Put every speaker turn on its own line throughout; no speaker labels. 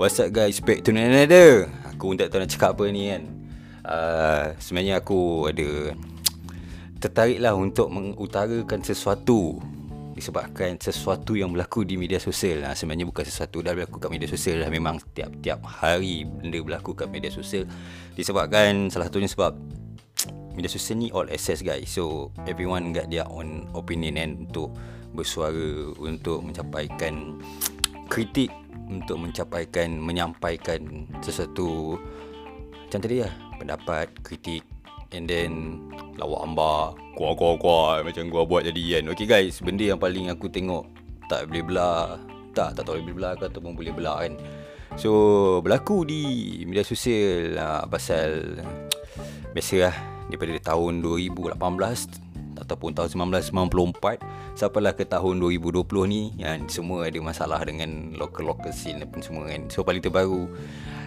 What's up guys, back to another. Aku pun tak tahu nak cakap apa ni kan? Uh, Sebenarnya aku ada Tertarik lah untuk mengutarakan sesuatu Disebabkan sesuatu yang berlaku di media sosial. Nah, Sebenarnya bukan sesuatu dah berlaku kat media sosial lah Memang tiap-tiap hari benda berlaku kat media sosial. Disebabkan salah satunya sebab Media sosial ni all access guys. So everyone got their own opinion kan Untuk bersuara Untuk mencapaikan kritik untuk mencapaikan menyampaikan sesuatu macam tadi lah. Pendapat kritik and then lawak amba kuah kuah kuah macam gua buat jadi kan. Okay guys benda yang paling aku tengok tak boleh belah tak tak boleh belah ke ataupun boleh belah kan. So berlaku di media sosial uh, pasal biasalah daripada tahun 2018 ataupun tahun 1994 sampailah ke tahun 2020 ni yang semua ada masalah dengan local local scene pun semua kan. So paling terbaru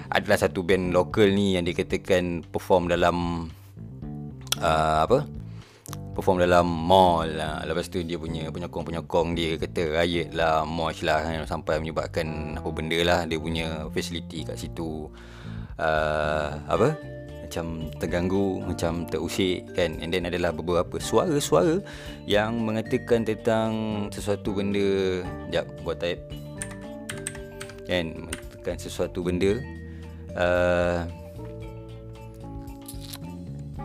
adalah satu band lokal ni yang dikatakan perform dalam uh, apa? Perform dalam mall lah. lepas tu dia punya penyokong-penyokong dia kata riot lah mosh lah kan, sampai menyebabkan apa benda lah. Dia punya facility kat situ uh, apa macam terganggu macam terusik kan? And then adalah beberapa suara-suara yang mengatakan tentang sesuatu benda. Jap buat type. Kan? Mengatakan sesuatu benda. Uh,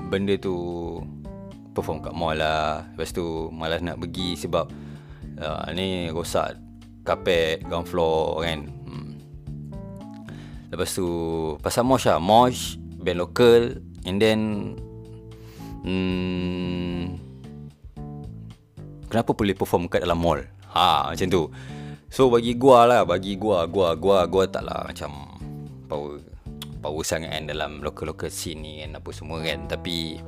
benda tu perform kat mall lah. Lepas tu malas nak pergi sebab uh, ni rosak kapet ground floor kan? Hmm. lepas tu pasal mosh lah. Mosh band local and then hmm, kenapa boleh perform kat dalam mall? Ha macam tu. So bagi gua lah bagi gua gua gua gua taklah macam power power sangat kan dalam local local scene ni kan apa semua kan. Tapi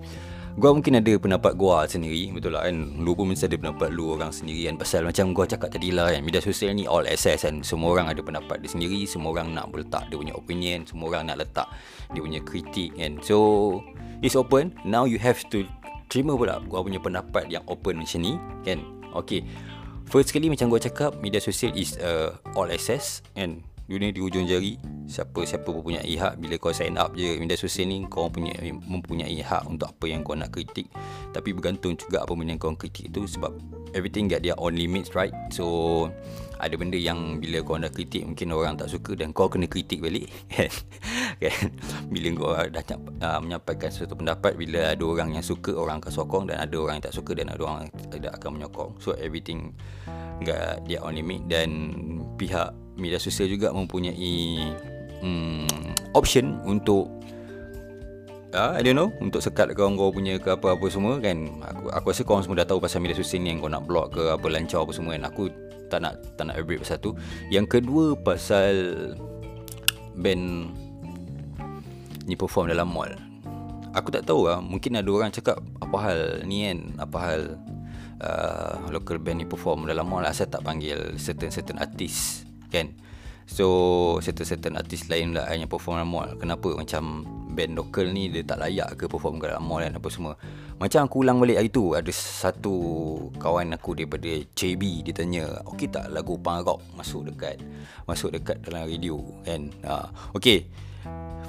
Gua mungkin ada pendapat gua sendiri Betul lah kan? Lu pun mesti ada pendapat lu orang sendiri kan? Pasal macam gua cakap tadi lah kan Media sosial ni all access kan? Semua orang ada pendapat dia sendiri Semua orang nak letak dia punya opinion Semua orang nak letak dia punya kritik kan? So It's open. Now you have to Terima pula gua punya pendapat yang open macam ni Kan? Okay. First sekali macam gua cakap Media sosial is uh, all access Kan dunia di ujung jari siapa-siapa mempunyai hak bila kau sign up je media sosial ni kau punya mempunyai hak untuk apa yang kau nak kritik. Tapi bergantung juga apa benda yang kau kritik tu sebab everything got their own limits right? So ada benda yang bila kau nak kritik mungkin orang tak suka dan kau kena kritik balik kan? Kan? Bila kau dah uh, menyampaikan sesuatu pendapat bila ada orang yang suka orang akan sokong dan ada orang yang tak suka dan ada orang yang tidak akan menyokong. So everything got their own limit dan pihak media sosial juga mempunyai hmm, option untuk uh, I don't know untuk sekat kau kau punya ke apa-apa semua kan. Aku aku rasa kau semua dah tahu pasal media sosial ni yang kau nak block ke apa lancar apa semua kan. Aku tak nak tak nak elaborate pasal tu. Yang kedua pasal band ni perform dalam mall. Aku tak tahu lah mungkin ada orang cakap apa hal ni kan? Apa hal uh, local band ni perform dalam mall asal tak panggil certain certain artis kan? So certain-certain artis lain lah yang perform dalam mall. Kenapa macam band lokal ni dia tak layak ke perform dalam mall dan apa semua? Macam aku ulang balik hari tu ada satu kawan aku daripada JB dia tanya okey tak lagu punk rock masuk dekat masuk dekat dalam radio kan? Ha. okey.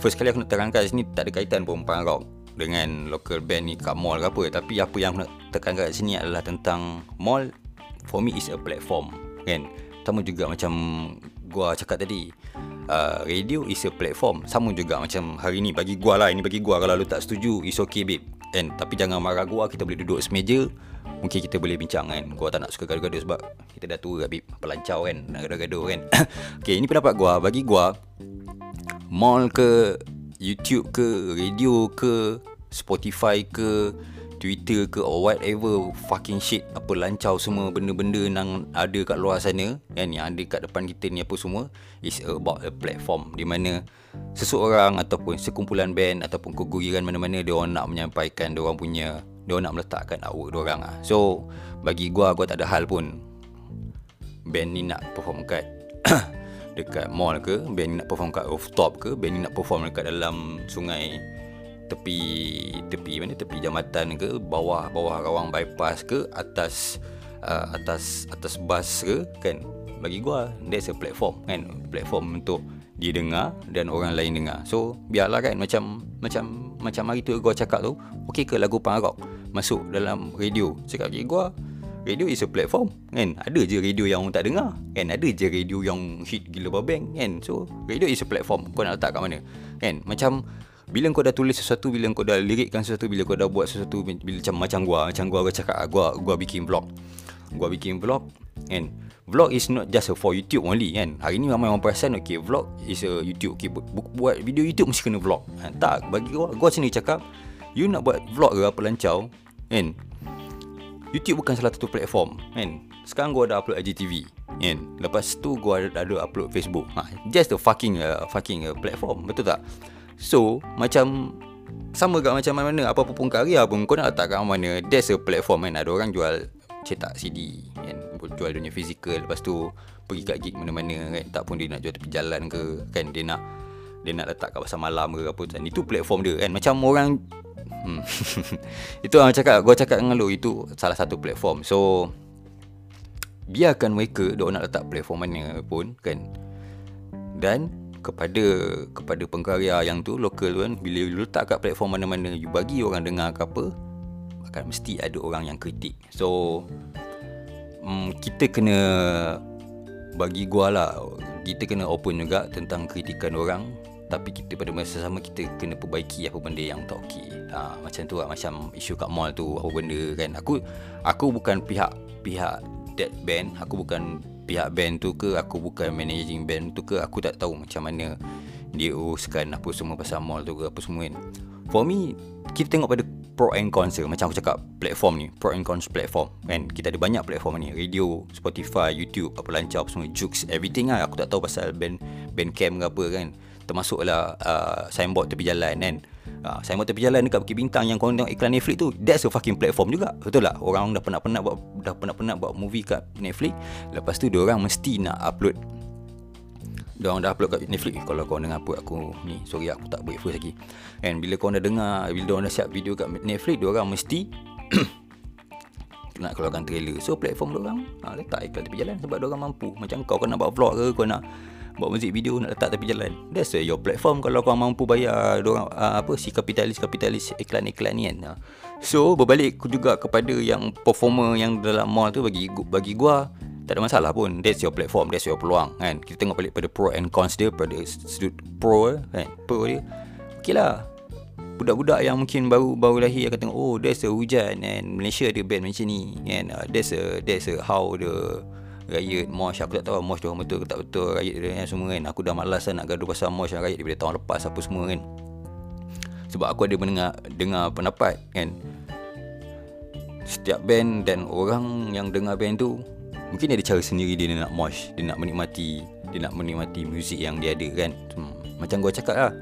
First kali aku nak terangkan sini tak ada kaitan pun punk rock dengan local band ni kat mall ke apa. Tapi apa yang aku nak tekankan kat sini adalah tentang mall for me is a platform kan sama juga macam gua cakap tadi uh, radio is a platform. Sama juga macam hari ni bagi gua lah ini bagi gua. Kalau lu tak setuju is okay babe. Kan tapi jangan marah gua kita boleh duduk semeja. Mungkin kita boleh bincang kan. Gua tak nak suka gaduh-gaduh sebab kita dah tua babe. Pelancau kan nak gaduh-gaduh kan. Okay ini pendapat gua. Bagi gua mall ke YouTube ke radio ke Spotify ke Twitter ke or whatever fucking shit apa lancau semua benda-benda yang ada kat luar sana kan yang ada kat depan kita ni apa semua is about a platform di mana seseorang ataupun sekumpulan band ataupun kegugiran mana-mana dia orang nak menyampaikan dia orang punya dia orang nak meletakkan artwork dia orang ah. So bagi gua gua tak ada hal pun band ni nak perform kat dekat mall ke band ni nak perform kat rooftop ke band ni nak perform dekat dalam sungai tepi tepi mana tepi jambatan ke bawah bawah rawang bypass ke atas uh, atas atas bas ke kan bagi gua there's a platform kan platform untuk dia dengar dan orang lain dengar. So biarlah kan macam macam macam hari tu gua cakap tu, okey ke lagu punk rock masuk dalam radio. Cakap lagi gua radio is a platform kan. Ada je radio yang orang tak dengar kan. Ada je radio yang hit gila babeng kan. So radio is a platform. Kau nak letak kat mana? Kan? Macam bila kau dah tulis sesuatu, bila kau dah lirikkan sesuatu, bila kau dah buat sesuatu bila macam macam gua, macam gua gua cakap gua gua bikin vlog. Gua bikin vlog kan? Vlog is not just for YouTube only kan? Hari ni ramai orang perasan okay vlog is a YouTube okay, bu- buat video YouTube mesti kena vlog. Ha, tak bagi gua gua sini cakap you nak buat vlog ke apa lancau kan? YouTube bukan salah satu platform kan? Sekarang gua dah upload IGTV kan? Lepas tu gua ada, ada upload Facebook. Ha, just the fucking uh, fucking uh, platform betul tak so macam sama kat macam mana apa-apa pun karya pun kau nak letak kat mana there's a platform kan. Ada orang jual cetak CD kan. Jual dunia fizikal. Lepas tu pergi kat gig mana-mana kan. Tak pun dia nak jual tepi jalan ke kan. Dia nak dia nak letak kat pasar malam ke apa. Kan itu platform dia kan. Macam orang hmm. itu orang cakap gua cakap dengan lu itu salah satu platform. So biarkan mereka dia nak letak platform mana pun kan. Dan kepada kepada pengkarya yang tu lokal tu kan bila lu letak kat platform mana-mana you bagi orang dengar ke apa akan mesti ada orang yang kritik. So um, kita kena bagi gua lah kita kena open juga tentang kritikan orang tapi kita pada masa sama kita kena perbaiki apa benda yang tak okey. Ha, macam tu lah macam isu kat mall tu apa benda kan. Aku aku bukan pihak pihak that band, aku bukan pihak band tu ke, aku bukan managing band tu ke, aku tak tahu macam mana dia uruskan apa semua pasal mall tu ke apa semua kan. For me, kita tengok pada pro and cons ke. Macam aku cakap, platform ni, pro and cons platform. Kan? Kita ada banyak platform ni. Radio, Spotify, YouTube, apa lancar, apa semua, Jukes, everything lah. Aku tak tahu pasal band, band camp ke apa kan. Termasuklah uh, signboard tepi jalan kan. Uh, signboard tepi jalan dekat Bukit Bintang yang korang tengok iklan Netflix tu, that's a fucking platform juga. Betul tak? Orang dah pernah-pernah buat, dah pernah-pernah buat movie kat Netflix. Lepas tu, orang mesti nak upload dia orang dah upload kat Netflix kalau kau dengar apa aku ni sorry aku tak break first lagi kan bila kau dah dengar bila dia orang dah siap video kat Netflix orang mesti nak keluarkan trailer so platform dia orang ha, letak iklan tepi jalan sebab orang mampu macam kau nak buat vlog ke kau nak buat muzik video nak letak tepi jalan. That's your platform kalau kau mampu bayar orang uh, apa si kapitalis kapitalis iklan-iklan ni kan. Ha. so berbalik juga kepada yang performer yang dalam mall tu bagi bagi gua tak ada masalah pun. That's your platform that's your peluang kan. Kita tengok balik pada pro and cons dia pada sudut pro kan pro dia. Okey lah. Budak-budak yang mungkin baru baru lahir akan tengok oh there's a hujan and Malaysia ada band macam ni kan. Uh, there's a there's a how the riot mosh aku tak tahu mosh tu betul ke tak betul riot dia kan semua kan. Aku dah malas lah nak gaduh pasal mosh riot daripada tahun lepas apa semua kan. Sebab aku ada mendengar dengar pendapat kan. Setiap band dan orang yang dengar band tu Mungkin dia ada cara sendiri dia nak mosh. Dia nak menikmati Dia nak menikmati muzik yang dia ada kan. Hmm. Macam gua cakap lah.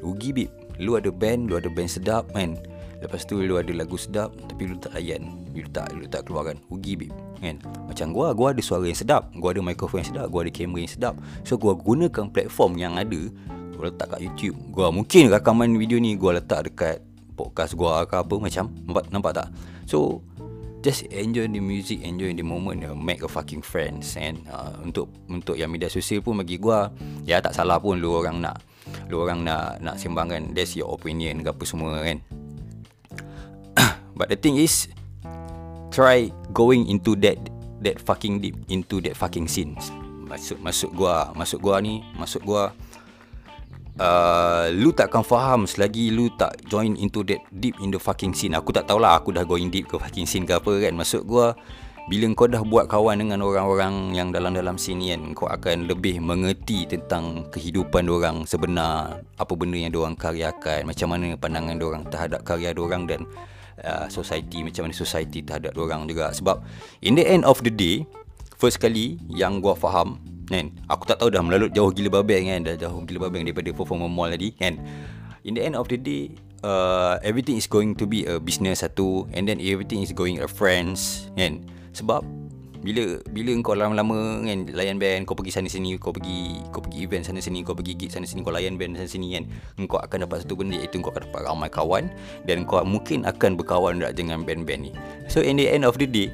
Rugi bib. Lu ada band Lu ada band sedap kan Lepas tu lu ada lagu sedap Tapi lu tak layan. Lu tak lu tak keluarkan. Rugi bib kan? Macam gua Gua ada suara yang sedap. Gua ada mikrofon yang sedap Gua ada kamera yang sedap. So gua gunakan platform yang ada. Gua letak kat YouTube. Gua mungkin rakaman video ni Gua letak dekat Podcast gua ke apa macam. Nampak, nampak tak? So just enjoy the music enjoy the moment uh, make a fucking friends and uh, untuk untuk yang media sosial pun bagi gua ya tak salah pun lu orang nak lu orang nak nak sembangkan. That's your opinion ke apa semua kan but the thing is try going into that that fucking deep into that fucking scene masuk masuk gua masuk gua ni masuk gua Uh, lu takkan faham selagi lu tak join into that deep in the fucking scene. Aku tak tahulah aku dah going deep ke fucking scene ke apa kan. Maksud gua bila kau dah buat kawan dengan orang-orang yang dalam-dalam sini kan, kau akan lebih mengerti tentang kehidupan orang sebenar, apa benda yang orang karyakan, macam mana pandangan orang terhadap karya orang dan uh, society, macam mana society terhadap orang juga. Sebab in the end of the day, first kali yang gua faham kan aku tak tahu dah melalut jauh gila babeng kan dah jauh gila babeng daripada performer mall tadi kan in the end of the day uh, everything is going to be a business satu and then everything is going a friends kan sebab bila bila kau lama-lama kan layan band kau pergi sana sini kau pergi kau pergi event sana sini kau pergi gig sana sini kau layan band sana sini kan kau akan dapat satu benda iaitu kau akan dapat ramai kawan dan kau mungkin akan berkawan dengan band-band ni. So in the end of the day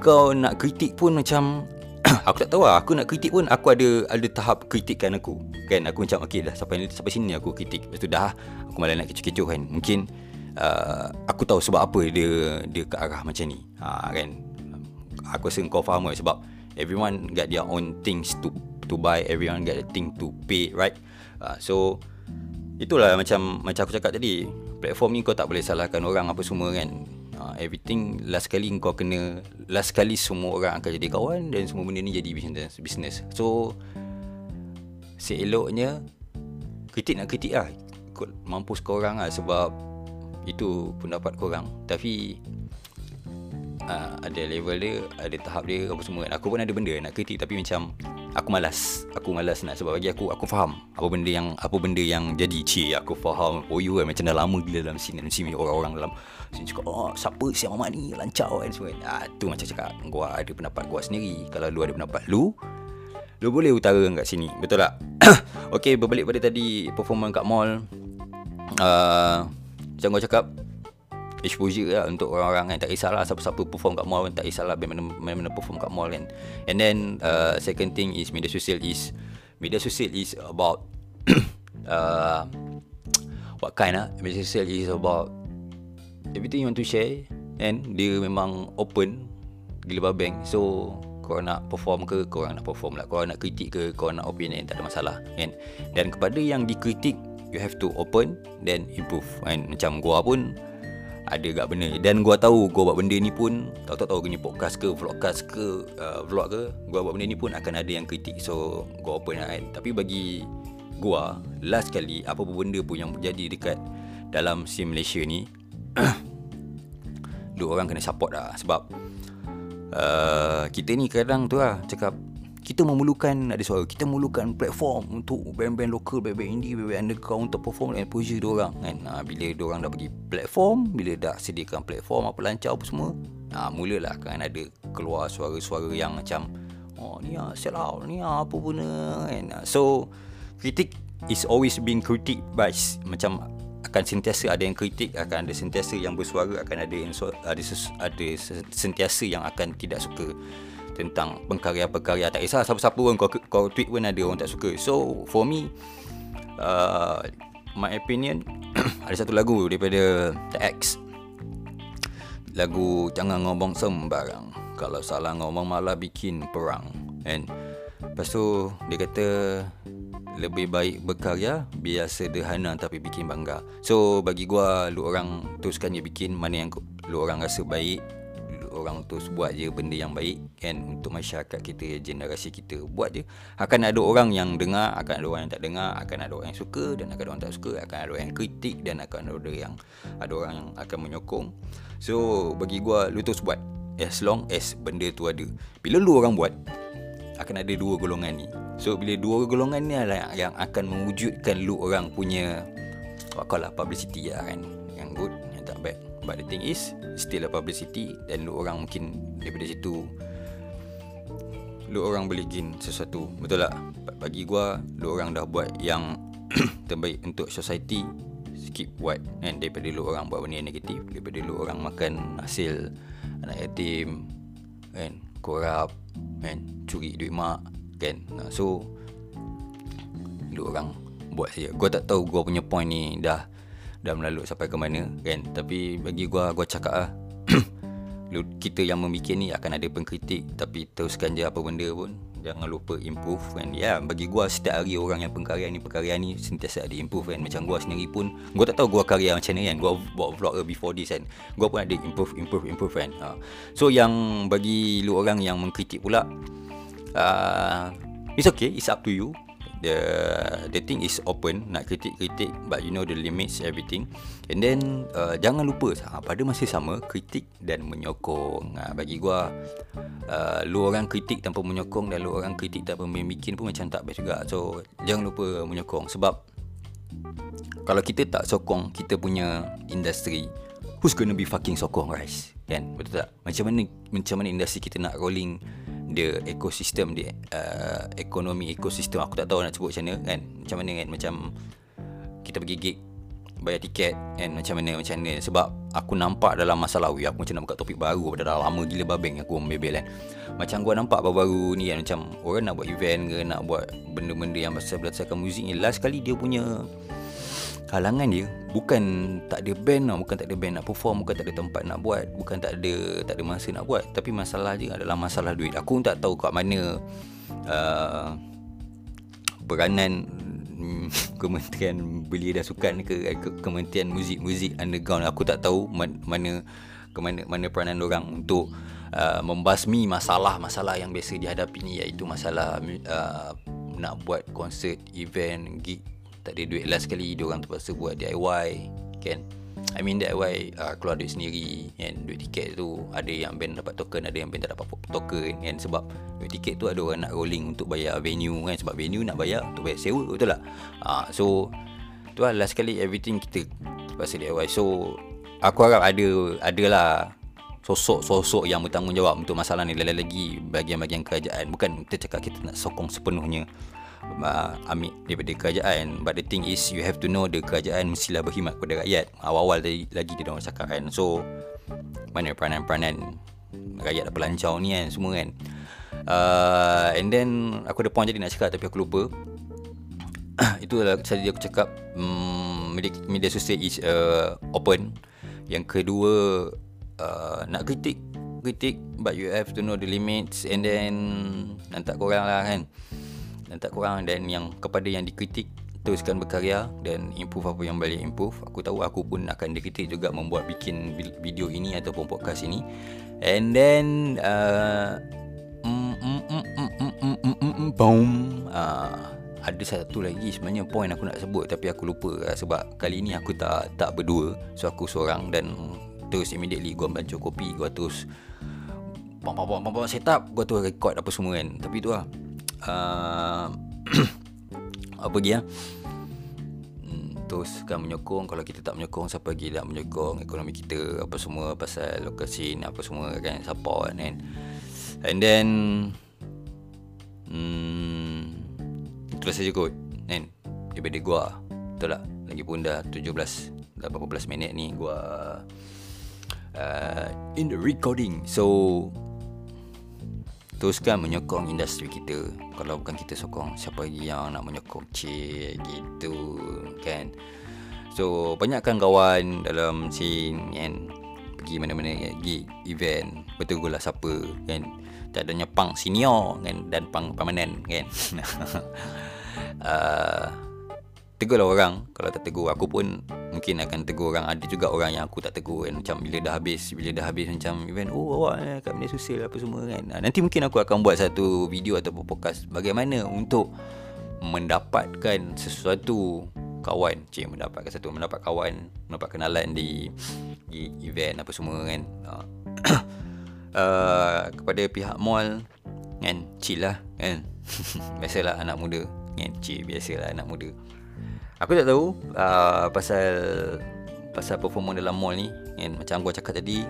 kau nak kritik pun macam aku tak tahu lah aku nak kritik pun aku ada ada tahap kritikan aku. Kan aku macam okey dah sampai sampai sini aku kritik. Lepas tu dah aku malah nak kecoh-kecoh kan. Mungkin uh, aku tahu sebab apa dia dia ke arah macam ni. Ha, kan aku rasa kau faham kan sebab everyone got their own things to to buy everyone got a thing to pay right? Uh, so itulah macam macam aku cakap tadi. Platform ni kau tak boleh salahkan orang apa semua kan. Uh, everything last kali kau kena last kali semua orang akan jadi kawan dan semua benda ni jadi business business. So seeloknya kritik nak kritik lah. Ikut mampus kau orang lah sebab itu pendapat korang. Tapi uh, ada level dia ada tahap dia apa semua kan. Aku pun ada benda nak kritik tapi macam aku malas. Aku malas nak sebab bagi aku aku faham apa benda yang apa benda yang jadi. Ci aku faham. Oh you kan macam dah lama gila dalam sini dalam sini orang-orang dalam sini cakap oh siapa si mamak ni? Lancar kan semua ah tu macam cakap gua ada pendapat gua sendiri. Kalau lu ada pendapat lu lu boleh utara kat sini. Betul tak? Okey berbalik pada tadi performance kat mall. Uh, macam kau cakap exposure lah untuk orang-orang kan. Tak kisahlah siapa-siapa perform kat mall tak kisahlah mana mana perform kat mall kan. And then uh, second thing is media sosial is media sosial is about uh, what kind ah? Media sosial is about everything you want to share and dia memang open gila babeng. So kau nak perform ke kau nak perform lah. Kau nak kritik ke kau nak opinion tak ada masalah. Kan dan kepada yang dikritik you have to open then improve. Kan macam gua pun ada gak benda. Dan gua tahu gua buat benda ni pun tahu tak tahu gini podcast ke vlogcast ke uh, vlog ke gua buat benda ni pun akan ada yang kritik. So gua open kan tapi bagi gua last kali apa pun benda pun yang berjadi dekat dalam sim Malaysia ni dua orang kena support lah. Sebab uh, kita ni kadang tu lah cakap kita memerlukan ada suara kita memerlukan platform untuk band-band lokal band-band indie band-band underground untuk perform dan exposure dia orang kan? Ha, bila dia orang dah bagi platform bila dah sediakan platform apa lancar apa semua ha, mulalah kan ada keluar suara-suara yang macam oh ni ah sell out ni ah apa pun kan? So kritik is always being critic by macam akan sentiasa ada yang kritik akan ada sentiasa yang bersuara akan ada yang ada ada sentiasa yang akan tidak suka tentang pengkarya-pengkarya tak kisah. Siapa-siapa pun kau, kau tweet pun ada orang tak suka. So for me uh, my opinion ada satu lagu daripada The X. Lagu jangan ngomong sembarang. Kalau salah ngomong malah bikin perang. And lepas tu dia kata lebih baik berkarya biar sederhana tapi bikin bangga. So bagi gua lu orang teruskan je bikin mana yang lu orang rasa baik orang terus buat je benda yang baik kan? Untuk masyarakat kita generasi kita buat je. Akan ada orang yang dengar akan ada orang yang tak dengar akan ada orang yang suka dan akan ada orang tak suka akan ada orang yang kritik dan akan ada yang ada orang yang akan menyokong. So bagi gua lu terus buat. As long as benda tu ada. Bila lu orang buat akan ada dua golongan ni. So bila dua golongan ni lah yang akan mewujudkan lu orang punya what lah publicity lah kan But the thing is Still a publicity Dan lu orang mungkin Daripada situ Lu orang boleh gain sesuatu Betul tak? Bagi gua Lu orang dah buat yang Terbaik untuk society Skip buat kan? Daripada lu orang buat benda yang negatif Daripada lu orang makan hasil Anak yatim kan? Korap kan? Curi duit mak kan? So Lu orang Buat saja Gua tak tahu gua punya point ni Dah dah melalut sampai ke mana kan? Tapi bagi gua gua cakap ah kita yang memikir ni akan ada pengkritik. Tapi teruskan je apa benda pun. Jangan lupa improve kan? Ya bagi gua setiap hari orang yang pengkarya ni perkarya ni sentiasa ada improve kan? Macam gua sendiri pun gua tak tahu gua karya macam ni kan? Gua buat vlog before this kan? Gua pun ada improve improve improve kan? Ha. so yang bagi lu orang yang mengkritik pula uh, it's okay it's up to you the the thing is open nak kritik-kritik but you know the limits everything. And then uh, jangan lupa ha, pada masa sama kritik dan menyokong. Ha, bagi gua uh, lu orang kritik tanpa menyokong dan lu orang kritik tanpa membikin pun macam tak best juga. So jangan lupa menyokong. Sebab kalau kita tak sokong kita punya industri who's gonna be fucking sokong guys? Kan? Betul tak? Macam mana macam mana industri kita nak rolling dia ekosistem dia uh, ekonomi ekosistem. Aku tak tahu nak sebut macam mana kan? Macam mana kan? Macam kita pergi gig bayar tiket and macam mana macam mana? Sebab aku nampak dalam masa lalu aku macam nak buka topik baru dah lama gila babeng aku membebel kan? Macam gua nampak baru-baru ni kan? Macam orang nak buat event ke nak buat benda-benda yang berdasarkan muzik ni last kali dia punya halangan dia bukan tak ada band tau bukan tak ada band nak perform bukan tak ada tempat nak buat bukan tak ada tak ada masa nak buat. Tapi masalah je adalah masalah duit. Aku tak tahu kat mana uh, peranan mm, Kementerian Belia dan Sukan ke, ke Kementerian Muzik-Muzik Underground. Aku tak tahu mana ke mana mana peranan orang untuk uh, membasmi masalah-masalah yang biasa dihadapi ni iaitu masalah uh, nak buat konsert event gig tak ada duit last sekali dia orang terpaksa buat DIY kan? I mean DIY uh, keluar duit sendiri kan? Duit tiket tu ada yang band dapat token ada yang band tak dapat token kan? Sebab duit tiket tu ada orang nak rolling untuk bayar venue kan? Sebab venue nak bayar untuk bayar sewa betul tak? Uh, so tu lah last sekali everything kita terpaksa DIY so aku harap ada adalah sosok-sosok yang bertanggungjawab untuk masalah ni. Lagi-lagi bagian-bagian kerajaan. Bukan kita cakap kita nak sokong sepenuhnya uh, ambil daripada kerajaan. But the thing is you have to know the kerajaan mestilah berkhidmat kepada rakyat. Awal-awal tadi lagi dia orang cakap kan. So mana peranan-peranan rakyat dah pelancau ni kan semua kan. Uh, and then aku ada point jadi nak cakap tapi aku lupa. Itu adalah tadi aku cakap um, media, media sosial is uh, open. Yang kedua uh, nak kritik kritik but you have to know the limits and then nanti korang lah kan dan tak kurang dan yang kepada yang dikritik teruskan berkarya dan improve apa yang boleh improve aku tahu aku pun akan dikritik juga membuat bikin video ini ataupun podcast ini and then uh, mm, mm, mm, mm, mm, mm, mm, mm, mm boom uh, ada satu lagi sebenarnya point aku nak sebut tapi aku lupa lah, sebab kali ni aku tak tak berdua so aku seorang dan terus immediately gua baca kopi gua terus pam pam pam pam set up gua terus record apa semua kan tapi tu lah uh, apa lagi ya? Hmm, teruskan menyokong. Kalau kita tak menyokong siapa lagi nak menyokong ekonomi kita? Apa semua pasal local scene apa semua kan support kan. And then hmm, itulah saja kot kan? Daripada gua betul tak? Lagipun dah 17 dah berapa belas minit ni gua uh, in the recording. So teruskan menyokong industri kita. Kalau bukan kita sokong siapa lagi yang nak menyokong? Cik gitu kan? So banyakkan kawan dalam scene kan? Pergi mana-mana pergi event. Betul lah siapa kan? Tak adanya pang senior kan? Dan pang permanent kan? Uh, tegurlah orang. Kalau tak tegur aku pun mungkin akan tegur orang. Ada juga orang yang aku tak tegur kan. Macam bila dah habis bila dah habis macam event oh awak eh, kat media sosial apa semua kan. Nanti mungkin aku akan buat satu video atau podcast bagaimana untuk mendapatkan sesuatu kawan. Cik mendapatkan satu mendapat kawan mendapat kenalan di di event apa semua kan. Uh, kepada pihak mall kan. Chill lah kan. Biasalah anak muda kan. Cik biasalah anak muda Aku tak tahu uh, pasal pasal performa dalam mall ni kan? Macam gua cakap tadi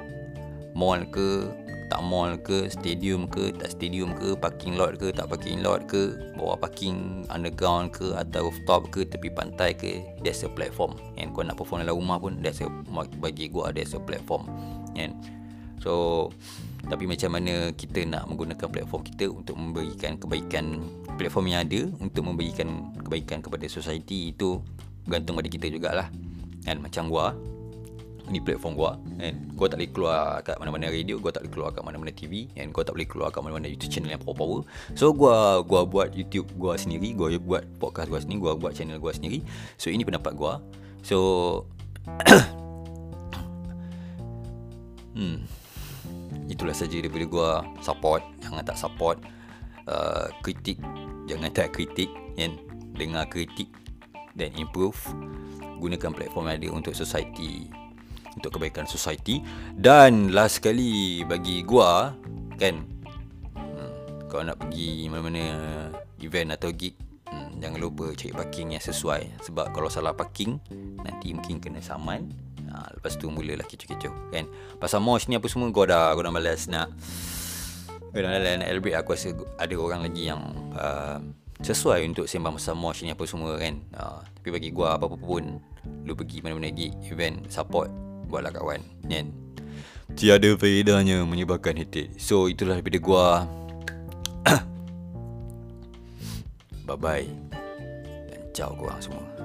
mall ke tak mall ke stadium ke tak stadium ke parking lot ke tak parking lot ke bawah parking underground ke atau rooftop ke tepi pantai ke there's a platform and kau nak perform dalam rumah pun there's a bagi gua there's a platform kan? So tapi macam mana kita nak menggunakan platform kita untuk memberikan kebaikan platform yang ada untuk memberikan kebaikan kepada society itu bergantung pada kita jugalah. Kan macam gua ni platform gua kan. Gua tak boleh keluar kat mana-mana radio gua tak boleh keluar kat mana-mana TV kan. Gua tak boleh keluar kat mana-mana YouTube channel yang power-power. So gua gua buat YouTube gua sendiri gua buat podcast gua sendiri gua buat channel gua sendiri. So ini pendapat gua. So hmm itulah saja daripada gua support. Jangan tak support uh, kritik jangan tak kritik kan? Dengar kritik dan improve. Gunakan platform yang ada untuk society untuk kebaikan society. Dan last sekali bagi gua kan? Hmm, kalau nak pergi mana-mana event atau gig hmm, jangan lupa cari parking yang sesuai. Sebab kalau salah parking nanti mungkin kena saman. Ha, Lepas tu mulalah kecoh-kecoh kan? Pasal mosh ni apa semua Gua dah, gua dah malas nak Malas nak celebrate Aku rasa ada orang lagi yang uh, sesuai untuk sembang pasal mosh ni apa semua kan. Uh, tapi bagi gua apa-apa pun lu pergi mana-mana gig event support buatlah kawan kan. Tiada faedahnya menyebabkan headache. So itulah daripada gua. Bye bye dan ciao korang semua